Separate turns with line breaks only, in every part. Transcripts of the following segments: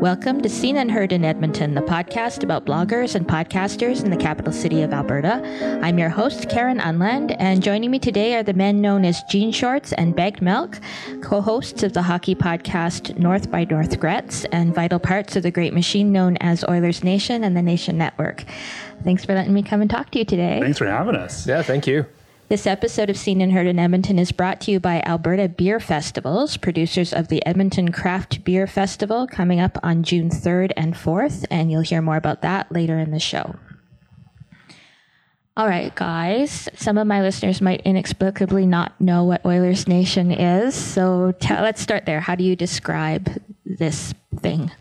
Welcome to Seen and Heard in Edmonton, the podcast about bloggers and podcasters in the capital city of Alberta. I'm your host, Karen Unland, and joining me today are the men known as Jean Shorts and Bagged Milk, co hosts of the hockey podcast North by North Gretz, and vital parts of the great machine known as Oilers Nation and the Nation Network. Thanks for letting me come and talk to you today.
Thanks for having us.
Yeah, thank you.
This episode of Seen and Heard in Edmonton is brought to you by Alberta Beer Festivals, producers of the Edmonton Craft Beer Festival coming up on June 3rd and 4th, and you'll hear more about that later in the show. All right, guys. Some of my listeners might inexplicably not know what Oilers Nation is, so t- let's start there. How do you describe this thing?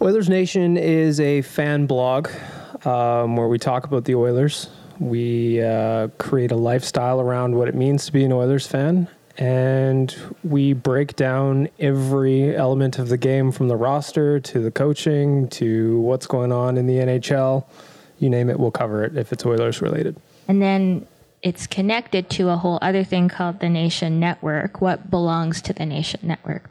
Oilers Nation is a fan blog um, where we talk about the Oilers. We uh, create a lifestyle around what it means to be an Oilers fan, and we break down every element of the game from the roster to the coaching to what's going on in the NHL. You name it, we'll cover it if it's Oilers related.
And then it's connected to a whole other thing called the Nation Network. What belongs to the Nation Network?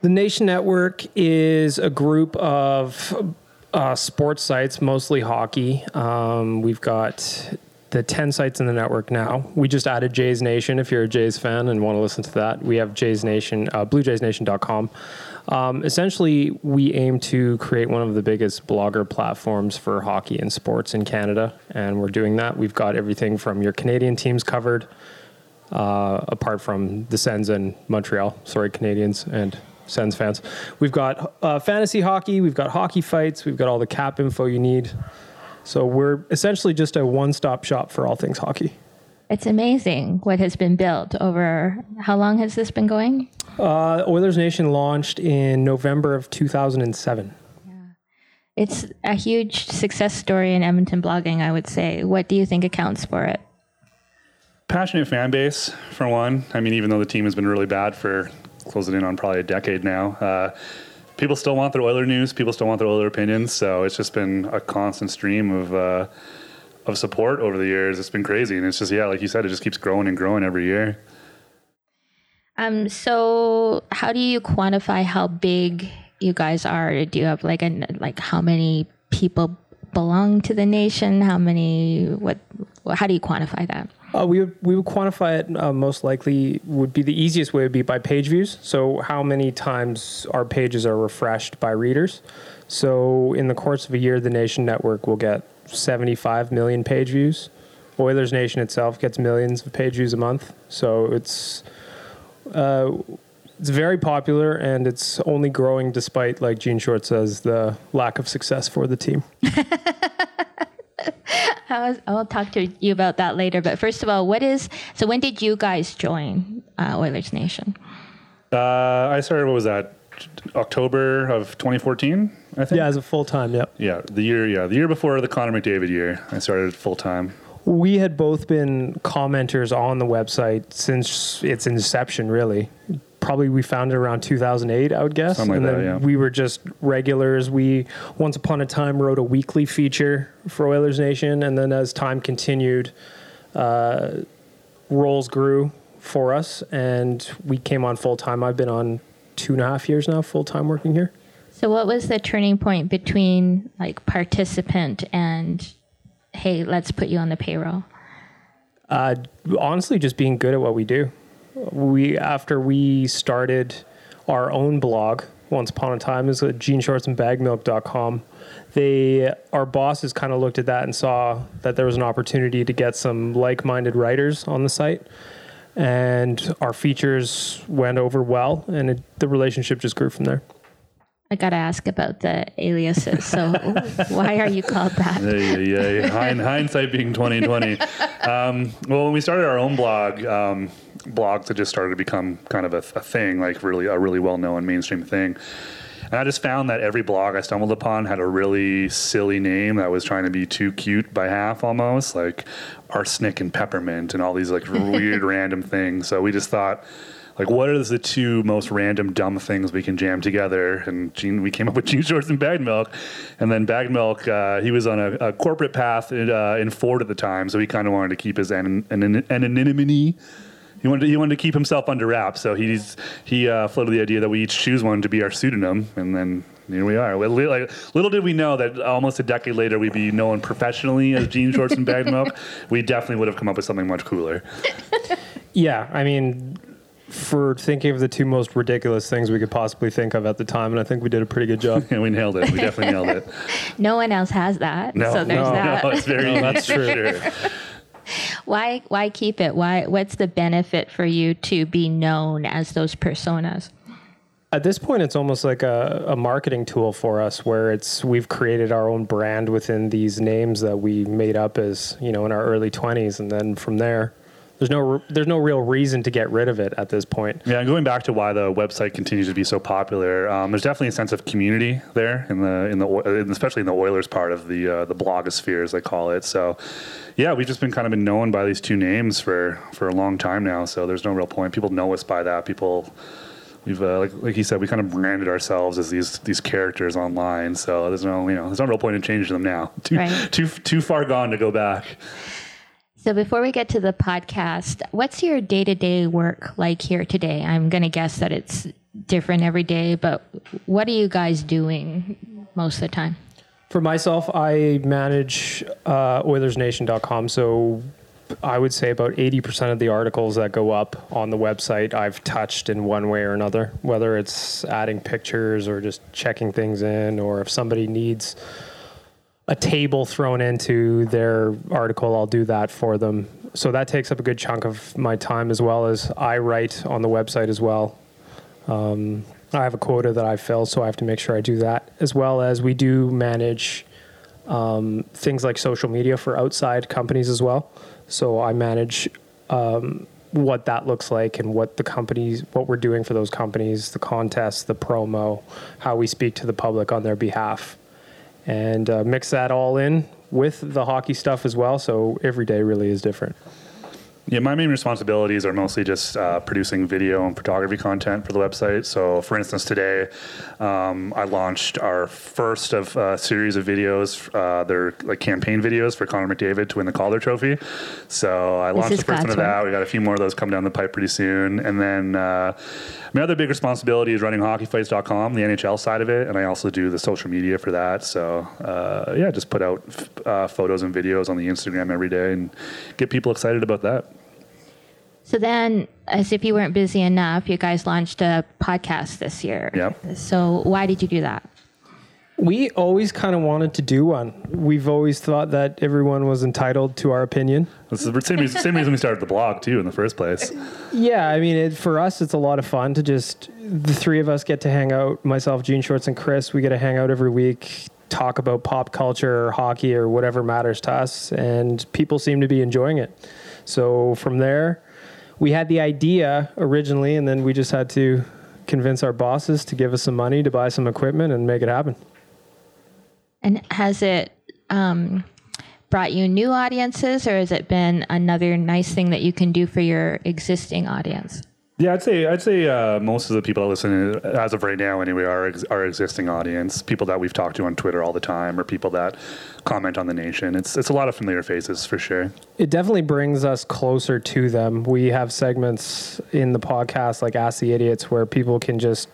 The Nation Network is a group of uh, sports sites, mostly hockey. Um, we've got the 10 sites in the network now. We just added Jays Nation. If you're a Jays fan and want to listen to that, we have Jays Nation, uh, BlueJaysNation.com. Um, essentially, we aim to create one of the biggest blogger platforms for hockey and sports in Canada, and we're doing that. We've got everything from your Canadian teams covered, uh, apart from the Sens and Montreal. Sorry, Canadiens and Sens fans. We've got uh, fantasy hockey, we've got hockey fights, we've got all the cap info you need. So we're essentially just a one-stop shop for all things hockey.
It's amazing what has been built over how long has this been going?
Uh, Oilers Nation launched in November of 2007. Yeah.
It's a huge success story in Edmonton blogging, I would say. What do you think accounts for it?
Passionate fan base, for one. I mean, even though the team has been really bad for closing in on probably a decade now, uh, people still want their Oiler news. People still want their Oiler opinions. So it's just been a constant stream of uh, of support over the years. It's been crazy, and it's just yeah, like you said, it just keeps growing and growing every year.
Um. So, how do you quantify how big you guys are? Do you have like a like how many people belong to the nation? How many? What? How do you quantify that?
Uh, we would we would quantify it uh, most likely would be the easiest way would be by page views. So how many times our pages are refreshed by readers. So in the course of a year, the Nation Network will get 75 million page views. Oilers Nation itself gets millions of page views a month. So it's uh, it's very popular and it's only growing despite, like Jean Short says, the lack of success for the team.
I'll talk to you about that later. But first of all, what is so? When did you guys join uh, Oilers Nation?
Uh, I started. What was that? October of 2014, I think.
Yeah, as a full time. Yep.
Yeah, the year. Yeah, the year before the Connor McDavid year, I started full time.
We had both been commenters on the website since its inception, really probably we found it around 2008, I would guess.
Something
and
like
then
that, yeah.
we were just regulars. We once upon a time wrote a weekly feature for Oilers Nation, and then as time continued, uh, roles grew for us, and we came on full time. I've been on two and a half years now, full time working here.
So, what was the turning point between like participant and hey, let's put you on the payroll?
Uh, honestly, just being good at what we do we after we started our own blog once upon a time is at jeanshortsandbagmilk.com they our bosses kind of looked at that and saw that there was an opportunity to get some like-minded writers on the site. And our features went over well and it, the relationship just grew from there
I got to ask about the aliases. So, why are you called that?
Yeah, yeah, yeah. Hind, hindsight being twenty twenty. Um, well, when we started our own blog, um, blogs had just started to become kind of a, a thing, like really a really well known mainstream thing. And I just found that every blog I stumbled upon had a really silly name that was trying to be too cute by half almost, like arsenic and peppermint and all these like weird random things. So we just thought like what are the two most random dumb things we can jam together and Jean, we came up with jean shorts and bagged milk and then bagged milk uh, he was on a, a corporate path in, uh, in ford at the time so he kind of wanted to keep his an, an, an, anonymity he wanted, to, he wanted to keep himself under wraps so he's he uh, floated the idea that we each choose one to be our pseudonym and then here we are. Like, little did we know that almost a decade later we'd be known professionally as Jean Shorts and Bagged Milk. We definitely would have come up with something much cooler.
Yeah, I mean, for thinking of the two most ridiculous things we could possibly think of at the time, and I think we did a pretty good job.
And we nailed it. We definitely nailed it.
No one else has that.
No,
so there's
no,
that.
No, it's very
No, that's true.
sure.
Why why keep it? Why what's the benefit for you to be known as those personas?
At this point, it's almost like a, a marketing tool for us, where it's we've created our own brand within these names that we made up as you know in our early twenties, and then from there, there's no there's no real reason to get rid of it at this point.
Yeah, and going back to why the website continues to be so popular, um, there's definitely a sense of community there in the in the Oi- especially in the Oilers part of the uh, the blogosphere as they call it. So, yeah, we've just been kind of been known by these two names for for a long time now. So there's no real point. People know us by that. People. We've uh, like like you said, we kind of branded ourselves as these these characters online. So there's no you know there's no real point in changing them now. Too
Right.
too too far gone to go back.
So before we get to the podcast, what's your day to day work like here today? I'm going to guess that it's different every day, but what are you guys doing most of the time?
For myself, I manage uh, OilersNation.com. So I would say about 80% of the articles that go up on the website I've touched in one way or another, whether it's adding pictures or just checking things in, or if somebody needs a table thrown into their article, I'll do that for them. So that takes up a good chunk of my time as well as I write on the website as well. Um, I have a quota that I fill, so I have to make sure I do that, as well as we do manage um, things like social media for outside companies as well. So I manage um, what that looks like and what the companies, what we're doing for those companies, the contests, the promo, how we speak to the public on their behalf, and uh, mix that all in with the hockey stuff as well. So every day really is different.
Yeah, my main responsibilities are mostly just uh, producing video and photography content for the website. So, for instance, today um, I launched our first of a series of videos. Uh, they're like campaign videos for Connor McDavid to win the Calder Trophy. So I launched the first one of that. We got a few more of those coming down the pipe pretty soon. And then uh, my other big responsibility is running hockeyfights.com, the NHL side of it, and I also do the social media for that. So uh, yeah, just put out f- uh, photos and videos on the Instagram every day and get people excited about that.
So then, as if you weren't busy enough, you guys launched a podcast this year.
Yep.
So why did you do that?
We always kind of wanted to do one. We've always thought that everyone was entitled to our opinion.
This is the same reason, same reason we started the blog too in the first place.
Yeah, I mean, it, for us, it's a lot of fun to just the three of us get to hang out. Myself, Jean Shorts, and Chris. We get to hang out every week, talk about pop culture or hockey or whatever matters to us, and people seem to be enjoying it. So from there, we had the idea originally, and then we just had to convince our bosses to give us some money to buy some equipment and make it happen.
And has it um, brought you new audiences, or has it been another nice thing that you can do for your existing audience?
Yeah, I'd say I'd say uh, most of the people that listen, as of right now, anyway, are ex- our existing audience, people that we've talked to on Twitter all the time, or people that comment on the nation. It's it's a lot of familiar faces for sure.
It definitely brings us closer to them. We have segments in the podcast like Ask the Idiots where people can just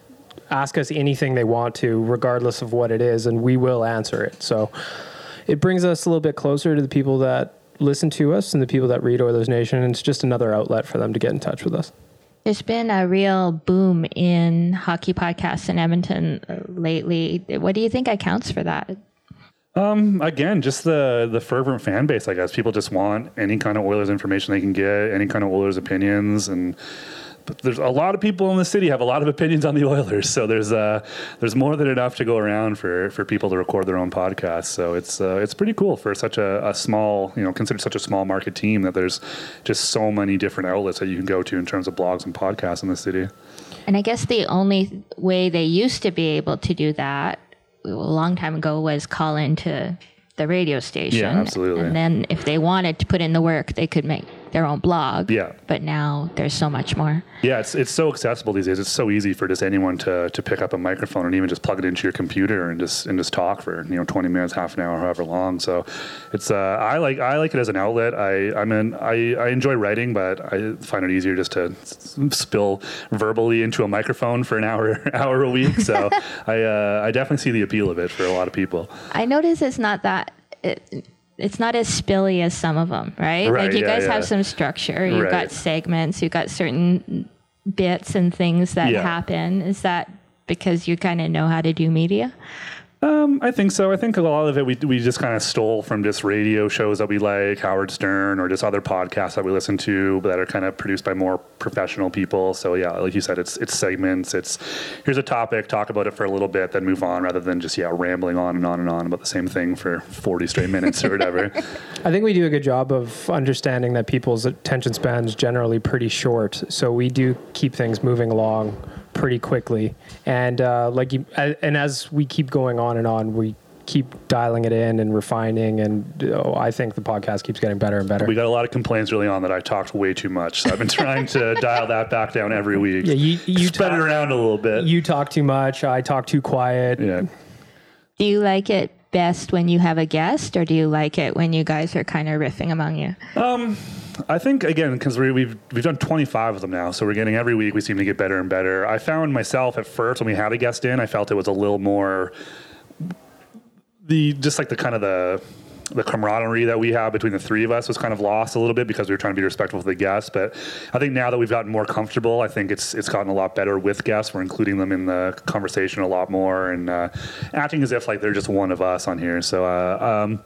ask us anything they want to, regardless of what it is, and we will answer it. So it brings us a little bit closer to the people that listen to us and the people that read Oilers Nation. And it's just another outlet for them to get in touch with us.
There's been a real boom in hockey podcasts in Edmonton uh, lately. What do you think accounts for that?
Um, again, just the the fervent fan base. I guess people just want any kind of Oilers information they can get, any kind of Oilers opinions, and but there's a lot of people in the city have a lot of opinions on the Oilers. So there's uh there's more than enough to go around for for people to record their own podcasts. So it's uh, it's pretty cool for such a, a small you know considered such a small market team that there's just so many different outlets that you can go to in terms of blogs and podcasts in the city.
And I guess the only way they used to be able to do that a long time ago was call into the radio station.
Yeah, absolutely.
And then if they wanted to put in the work, they could make their own blog.
Yeah.
But now there's so much more.
Yeah, it's it's so accessible these days. It's so easy for just anyone to to pick up a microphone and even just plug it into your computer and just and just talk for you know 20 minutes, half an hour, however long. So it's uh, I like I like it as an outlet. I I'm in I, I enjoy writing, but I find it easier just to spill verbally into a microphone for an hour hour a week. So I uh, I definitely see the appeal of it for a lot of people.
I notice it's not that. It, it's not as spilly as some of them, right?
Right,
like you
yeah,
guys
yeah.
have some structure. You've
Right.
got segments. You've got certain bits and things that
Yeah.
happen. Is that because you kind of know how to do media?
Um, I think so. I think a lot of it we we just kind of stole from just radio shows that we like, Howard Stern, or just other podcasts that we listen to that are kind of produced by more professional people. So yeah, like you said, it's it's segments. It's here's a topic, talk about it for a little bit, then move on, rather than just yeah rambling on and on and on about the same thing for 40 straight minutes or whatever.
I think we do a good job of understanding that people's attention spans generally pretty short, so we do keep things moving along pretty quickly. And uh, like, you, and as we keep going on and on, we keep dialing it in and refining. And oh, I think the podcast keeps getting better and better.
We got a lot of complaints early on that I talked way too much, so I've been trying to dial that back down every week.
yeah, you you
spread it around a little bit.
you talk too much. I talk too quiet.
yeah.
Do you like it best when you have a guest, or do you like it when you guys are kind of riffing among you?
I think again because we, we've we've done 25 of them now, so we're getting every week. We seem to get better and better. I found myself at first when we had a guest in, I felt it was a little more the just like the kind of the the camaraderie that we have between the three of us was kind of lost a little bit because we were trying to be respectful of the guests. But I think now that we've gotten more comfortable, I think it's it's gotten a lot better with guests. We're including them in the conversation a lot more and uh, acting as if like they're just one of us on here. So. Uh, um,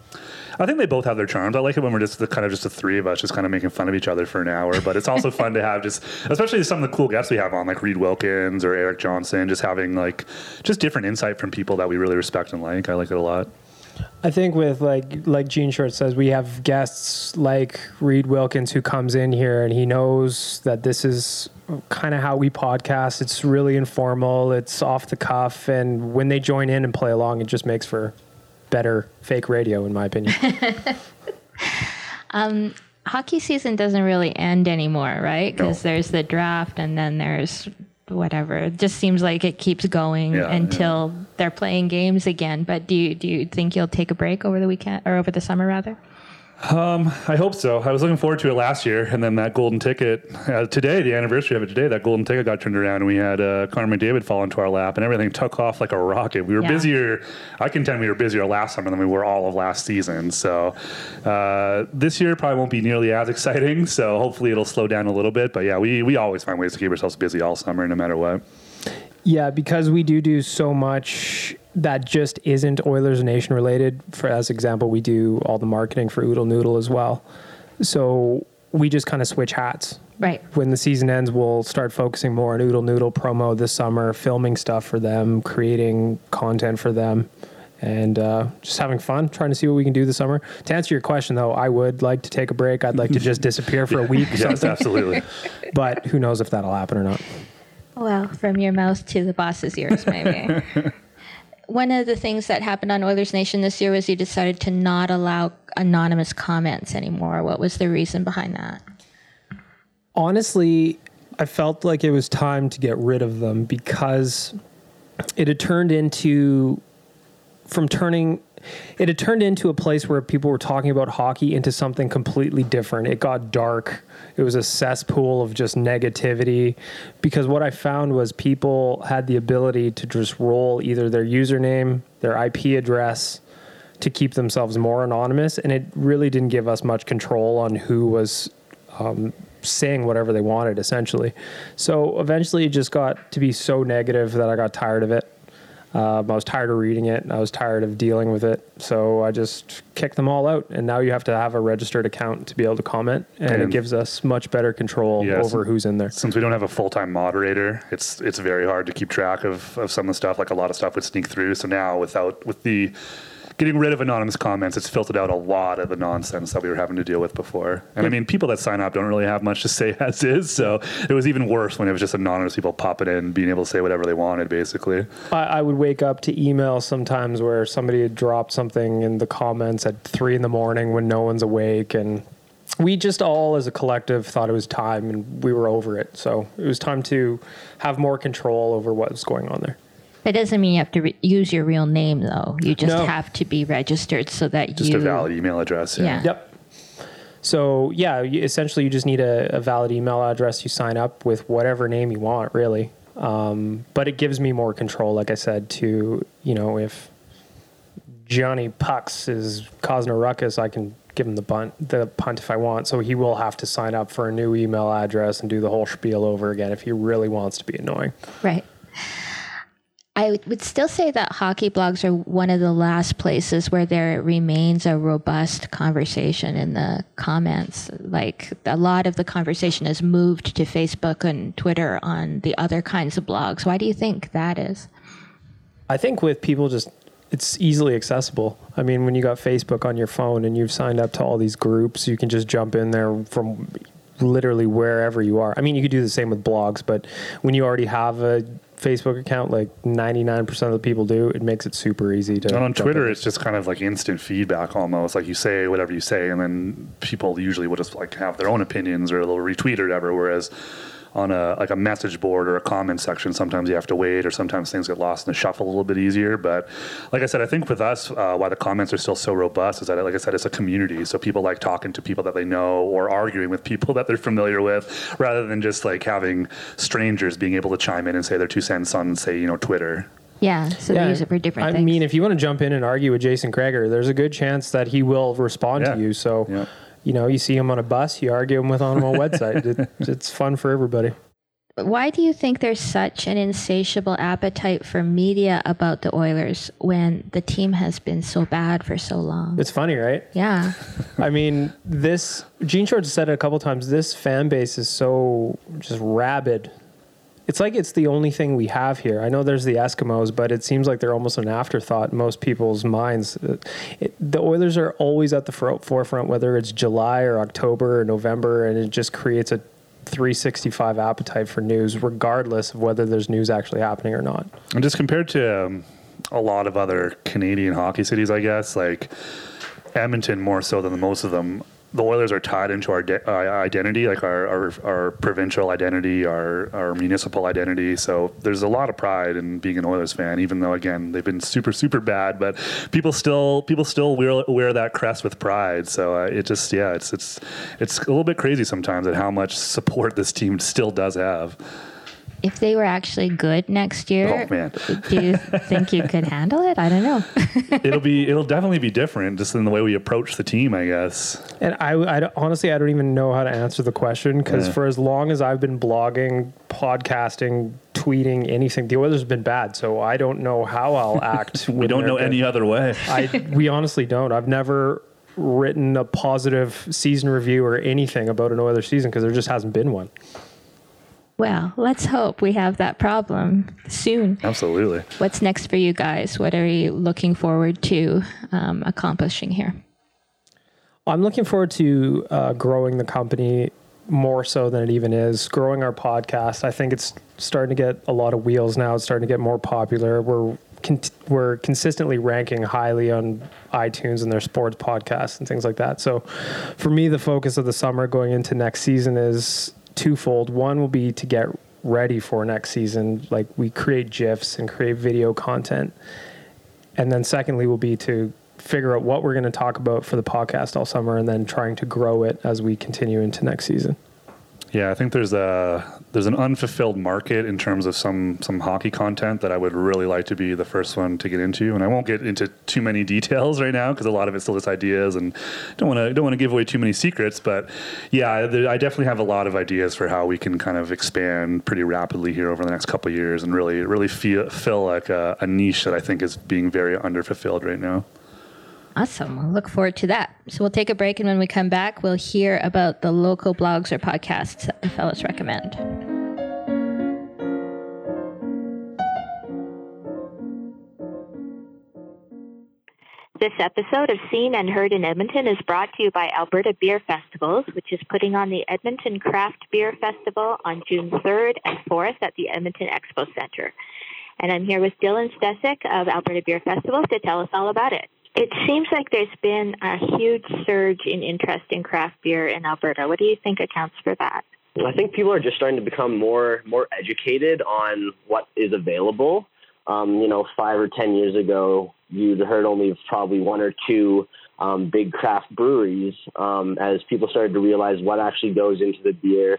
I think they both have their charms. I like it when we're just the kind of just the three of us, just kind of making fun of each other for an hour. But it's also fun to have just, especially some of the cool guests we have on, like Reid Wilkins or Eric Johnson, just having like just different insight from people that we really respect and like. I like it a lot.
I think with like like Jean Short says, we have guests like Reid Wilkins who comes in here and he knows that this is kind of how we podcast. It's really informal. It's off the cuff, and when they join in and play along, it just makes for better fake radio, in my opinion.
Um, hockey season doesn't really end anymore, right? Because
No.
there's the draft, and then there's whatever. It just seems like it keeps going
Yeah,
until they're playing games again. But do you do you think you'll take a break over the weekend or over the summer rather?
I hope so. I was looking forward to it last year, and then that golden ticket uh, today, the anniversary of it today, that golden ticket got turned around, and we had uh, Connor McDavid fall into our lap, and everything took off like a rocket. We were
Yeah.
busier. I contend we were busier last summer than we were all of last season. So uh, this year probably won't be nearly as exciting. So hopefully it'll slow down a little bit. But yeah, we we always find ways to keep ourselves busy all summer, no matter what.
yeah, because we do do so much that just isn't Oilers Nation related. For as example, we do all the marketing for Oodle Noodle as well. So we just kind of switch hats.
Right.
when the season ends, we'll start focusing more on Oodle Noodle promo this summer, filming stuff for them, creating content for them, and uh, just having fun, trying to see what we can do this summer. To answer your question, though, I would like to take a break. I'd like to just disappear for a week
Yes, absolutely.
but who knows if that'll happen or not.
Well, from your mouth to the boss's ears, maybe. One of the things that happened on Oilers Nation this year was you decided to not allow anonymous comments anymore. What was the reason behind that?
honestly, I felt like it was time to get rid of them because it had turned into from turning it had turned into a place where people were talking about hockey into something completely different. It got dark. It was a cesspool of just negativity because what I found was people had the ability to just roll either their username, their IP address to keep themselves more anonymous and it really didn't give us much control on who was um, saying whatever they wanted essentially. So eventually it just got to be so negative that I got tired of it. Um, I was tired of reading it. I was tired of dealing with it. So I just kicked them all out. And now you have to have a registered account to be able to comment. And, it gives us much better control
Yes.
over who's in there.
Since we don't have a full time moderator, it's it's very hard to keep track of, of some of the stuff. Like a lot of stuff would sneak through. So now without with the getting rid of anonymous comments, it's filtered out a lot of the nonsense that we were having to deal with before. And I mean, people that sign up don't really have much to say as is. So it was even worse when it was just anonymous people popping in, being able to say whatever they wanted, basically.
I, I would wake up to emails sometimes where somebody had dropped something in the comments at three in the morning when no one's awake. And we just all as a collective thought it was time and we were over it. So it was time to have more control over what was going on there.
It doesn't mean you have to re- use your real name, though. You just
No.
have to be registered so that
Just
you.
a valid email address.
Yeah.
Yep. So yeah, you- essentially you just need a, a valid email address. You sign up with whatever name you want, really. Um, but it gives me more control, like I said, to you know if Johnny Pucks is causing a ruckus, I can give him the punt, the punt if I want. So he will have to sign up for a new email address and do the whole spiel over again if he really wants to be annoying.
Right. I would- still say that hockey blogs are one of the last places where there remains a robust conversation in the comments. Like a lot of the conversation has moved to Facebook and Twitter on the other kinds of blogs. Why do you think that is?
I think with people just it's easily accessible. I mean, when you got Facebook on your phone and you've signed up to all these groups, you can just jump in there from literally wherever you are. I mean, you could do the same with blogs, but when you already have a Facebook account, like 99% of the people do, it makes it super easy to.
And on Twitter,
in.
it's just kind of like instant feedback almost. Like you say whatever you say, and then people usually will just like have their own opinions or they'll retweet or whatever. Whereas on a like a message board or a comment section, sometimes you have to wait, or sometimes things get lost in the shuffle a little bit easier. But like I said, I think with us, uh, why the comments are still so robust is that, like I said, it's a community. So people like talking to people that they know or arguing with people that they're familiar with, rather than just like having strangers being able to chime in and say their two cents on, say, you know, Twitter.
Yeah, so they use it for different things.
I
things.
mean, if you want to jump in and argue with Jason Gregor, there's a good chance that he will respond
Yeah.
to you. So,
Yeah.
You know, you see them on a bus, you argue him with on a website. It, it's fun for everybody.
Why do you think there's such an insatiable appetite for media about the Oilers when the team has been so bad for so long?
It's funny, right?
yeah.
I mean, this Jean Shorts said it a couple times. This fan base is so just rabid. It's like it's the only thing we have here. I know there's the Eskimos, but it seems like they're almost an afterthought in most people's minds. It, it, the Oilers are always at the fro- forefront, whether it's July or October or November, and it just creates a 365 appetite for news, regardless of whether there's news actually happening or not.
And just compared to um, a lot of other Canadian hockey cities, I guess, like Edmonton more so than most of them, the Oilers are tied into our de- uh, identity, like our, our, our provincial identity, our, our municipal identity. So there's a lot of pride in being an Oilers fan, even though again they've been super super bad, but people still people still wear, wear that crest with pride. So uh, it just yeah, it's it's it's a little bit crazy sometimes at how much support this team still does have.
If they were actually good next year,
Oh, man.
do you think you could handle it? I don't know.
it'll be it'll definitely be different just in the way we approach the team, I guess.
And I, I honestly, I don't even know how to answer the question because
Yeah.
for as long as I've been blogging, podcasting, tweeting, anything, the Oilers have been bad. So I don't know how I'll act.
We don't know any other way.
I we honestly don't. I've never written a positive season review or anything about an Oilers season because there just hasn't been one.
Well, let's hope we have that problem soon.
Absolutely.
What's next for you guys? What are you looking forward to um, accomplishing here?
I'm looking forward to uh, growing the company more so than it even is. Growing our podcast, I think it's starting to get a lot of wheels now. It's starting to get more popular. We're con- we're consistently ranking highly on iTunes and their sports podcasts and things like that. So, for me, the focus of the summer going into next season is twofold. One will be to get ready for next season, like we create gifs and create video content and then secondly will be to figure out what we're going to talk about for the podcast all summer and then trying to grow it as we continue into next season
Yeah, I think there's a there's an unfulfilled market in terms of some some hockey content that I would really like to be the first one to get into, and I won't get into too many details right now because a lot of it's still just ideas, and don't want to don't want to give away too many secrets. But yeah, there, I definitely have a lot of ideas for how we can kind of expand pretty rapidly here over the next couple years, and really really feel, fill like a, a niche that I think is being very underfulfilled right now.
Awesome. We'll look forward to that. So we'll take a break, and when we come back, we'll hear about the local blogs or podcasts that the fellows recommend.
This episode of Seen and Heard in Edmonton is brought to you by Alberta Beer Festivals, which is putting on the Edmonton Craft Beer Festival on June 3rd and 4th at the Edmonton Expo Center. And I'm here with Dylan Stesick of Alberta Beer Festivals to tell us all about it. It seems like there's been a huge surge in interest in craft beer in Alberta. What do you think accounts for that?
I think people are just starting to become more more educated on what is available. Um, you know, five or ten years ago, you'd heard only probably one or two um, big craft breweries. Um, as people started to realize what actually goes into the beer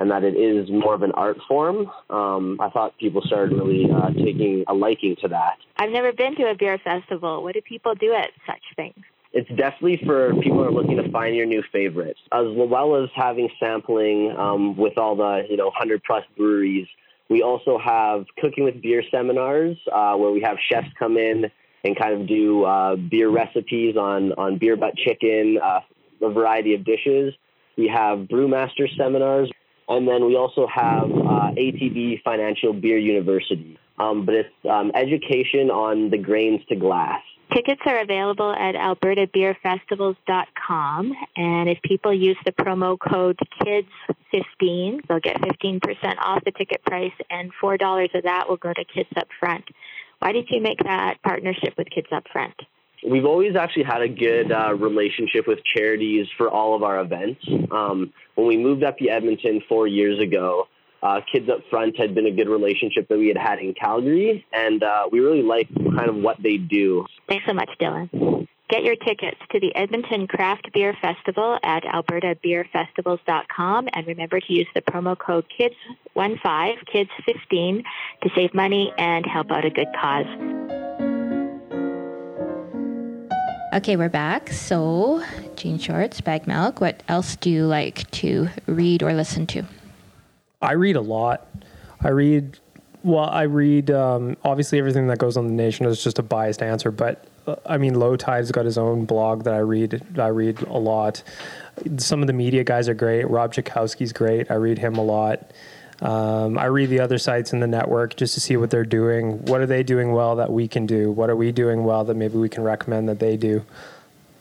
and that it is more of an art form, um, I thought people started really uh, taking a liking to that.
I've never been to a beer festival. What do people do at such things?
It's definitely for people who are looking to find your new favorites, as well as having sampling um, with all the you know 100 plus breweries. We also have cooking with beer seminars uh, where we have chefs come in and kind of do uh, beer recipes on on beer butt chicken, uh, a variety of dishes. We have brewmaster seminars and then we also have uh, ATB Financial Beer University. Um, but it's um, education on the grains to glass.
Tickets are available at albertabeerfestivals.com. And if people use the promo code KIDS15, they'll get 15% off the ticket price, and $4 of that will go to Kids Up Front. Why did you make that partnership with Kids Up Front?
We've always actually had a good uh, relationship with charities for all of our events. Um, when we moved up to Edmonton four years ago, uh, Kids Up Front had been a good relationship that we had had in Calgary, and uh, we really like kind of what they do.
Thanks so much, Dylan. Get your tickets to the Edmonton Craft Beer Festival at albertabeerfestivals.com and remember to use the promo code KIDS15, KIDS15 to save money and help out a good cause.
Okay, we're back. So, Jean Shorts, Bag Milk, what else do you like to read or listen to?
I read a lot. I read, well, I read, um, obviously, everything that goes on the nation is just a biased answer, but uh, I mean, Low Tide's got his own blog that I read. I read a lot. Some of the media guys are great. Rob Tychkowski's great. I read him a lot. Um, I read the other sites in the network just to see what they're doing. What are they doing well that we can do? What are we doing well that maybe we can recommend that they do?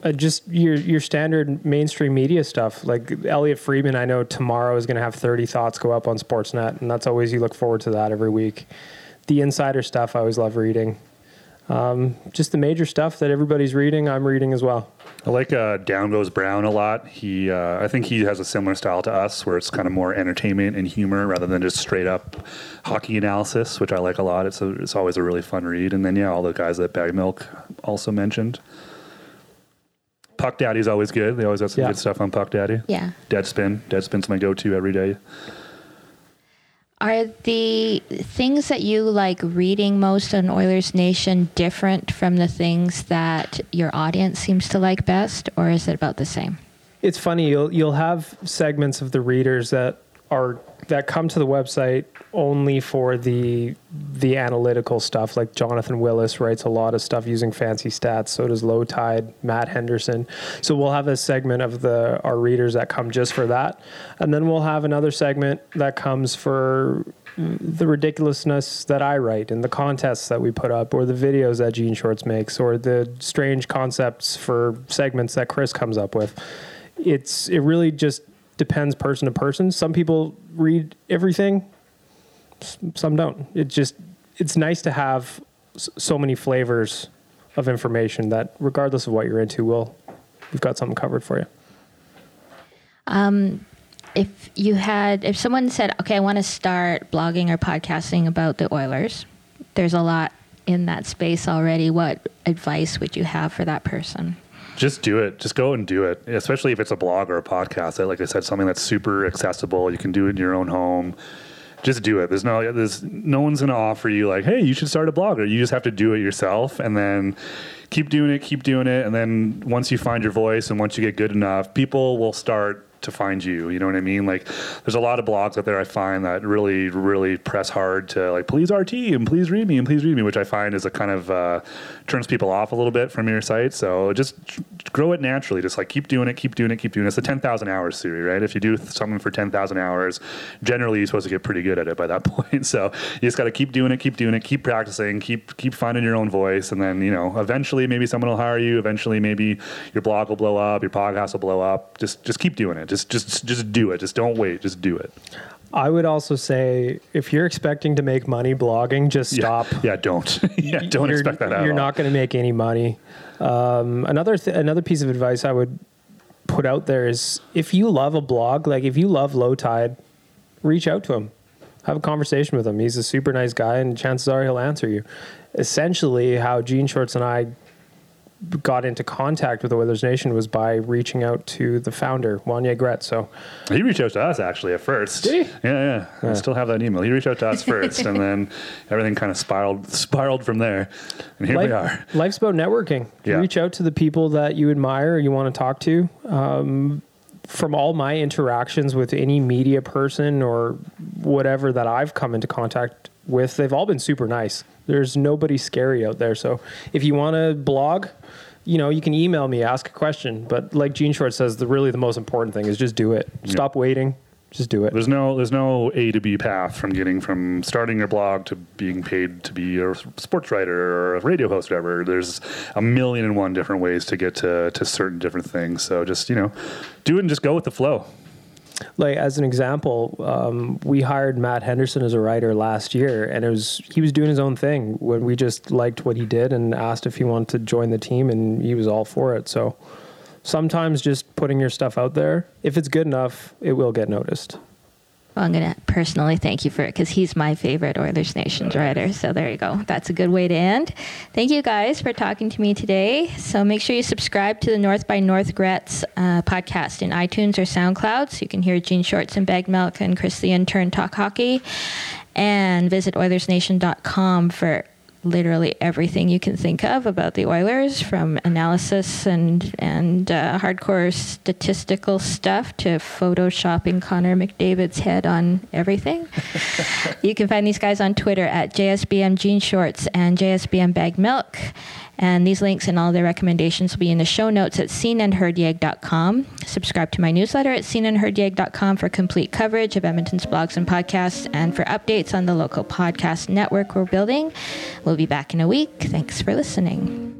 Uh, just your your standard mainstream media stuff. Like Elliotte Friedman, I know tomorrow is going to have 30 thoughts go up on Sportsnet, and that's always you look forward to that every week. The insider stuff, I always love reading. Um, just the major stuff that everybody's reading, I'm reading as well.
I like uh, Down Goes Brown a lot. He, uh, I think he has a similar style to us, where it's kind of more entertainment and humor rather than just straight up hockey analysis, which I like a lot. It's a, it's always a really fun read. And then yeah, all the guys that Bag Milk also mentioned. Puck Daddy's always good. They always have some
Yeah.
good stuff on Puck Daddy.
Yeah.
Deadspin. Deadspin's my go-to every day.
Are the things that you like reading most on Oilers Nation different from the things that your audience seems to like best, or is it about the same?
It's funny you'll you'll have segments of the readers that are that come to the website only for the the analytical stuff. Like Jonathan Willis writes a lot of stuff using fancy stats. So does Low Tide, Matt Henderson. So we'll have a segment of the our readers that come just for that, and then we'll have another segment that comes for the ridiculousness that I write and the contests that we put up, or the videos that Jean Shorts makes, or the strange concepts for segments that Chris comes up with. It's it really just depends person to person. Some people read everything, some don't. It just it's nice to have so many flavors of information that regardless of what you're into, we'll we've got something covered for you.
Um, If you had, if someone said, okay, I want to start blogging or podcasting about the Oilers, there's a lot in that space already. What advice would you have for that person?
Just do it. Just go and do it. Especially if it's a blog or a podcast. Like I said, something that's super accessible. You can do it in your own home. Just do it. There's no there's no one's gonna offer you like, hey, you should start a blog. Or you just have to do it yourself and then keep doing it, keep doing it, and then once you find your voice and once you get good enough, people will start to find you. You know what I mean? Like, there's a lot of blogs out there I find that really, really press hard to like, please RT and please read me and please read me, which I find is a kind of uh, turns people off a little bit from your site. So just grow it naturally. Just like keep doing it, keep doing it, keep doing it. It's a 10,000 hours theory, right? If you do something for 10,000 hours, generally you're supposed to get pretty good at it by that point. So you just got to keep doing it, keep doing it, keep practicing, keep keep finding your own voice, and then you know eventually maybe someone will hire you. Eventually maybe your blog will blow up, your podcast will blow up. Just just keep doing it. Just just just do it. Just don't wait. Just do it.
I would also say if you're expecting to make money blogging, just stop.
Yeah, yeah don't. yeah, don't
you're,
expect that. At
You're
all.
not going to make any money. Um, another th- another piece of advice I would put out there is if you love a blog, like if you love Low Tide, reach out to him, have a conversation with him. He's a super nice guy, and chances are he'll answer you. Essentially, how Jean Shorts and I got into contact with the Oilers Nation was by reaching out to the founder, Wanye Gret. So
He reached out to us actually at first.
Did he?
Yeah, yeah. I still have that email. He reached out to us first, and then everything kind of spiraled spiraled from there. And here we are.
Life's about networking.
Yeah.
Reach out to the people that you admire or you want to talk to. Um, from all my interactions with any media person or whatever that I've come into contact with, they've all been super nice. There's nobody scary out there. So if you want to blog, you know, you can email me, ask a question. But like Jean Short says, the really the most important thing is just do it. Stop waiting. Just do it.
There's no there's no A to B path from getting from starting your blog to being paid to be a sports writer or a radio host, or whatever. There's a million and one different ways to get to to certain different things. So just you know, do it and just go with the flow.
Like as an example, um, we hired Matt Henderson as a writer last year, and it was he was doing his own thing when we just liked what he did and asked if he wanted to join the team, and he was all for it. So sometimes just putting your stuff out there, if it's good enough, it will get noticed.
Well, I'm going to personally thank you for it because he's my favorite Oilers Nations writer. So there you go. That's a good way to end. Thank you guys for talking to me today. So make sure you subscribe to the North by North Gretz uh, podcast in iTunes or SoundCloud so you can hear Jean Shorts and Bag Milk and Chris the Intern talk hockey. And visit OilersNation.com for literally everything you can think of about the Oilers, from analysis and and uh, hardcore statistical stuff to photoshopping Connor McDavid's head on everything. you can find these guys on Twitter at JSBM Jean Shorts and JSBM Bag Milk. And these links and all their recommendations will be in the show notes at seenandheardyeg.com. Subscribe to my newsletter at seenandheardyeg.com for complete coverage of Edmonton's blogs and podcasts and for updates on the local podcast network we're building. We'll be back in a week. Thanks for listening.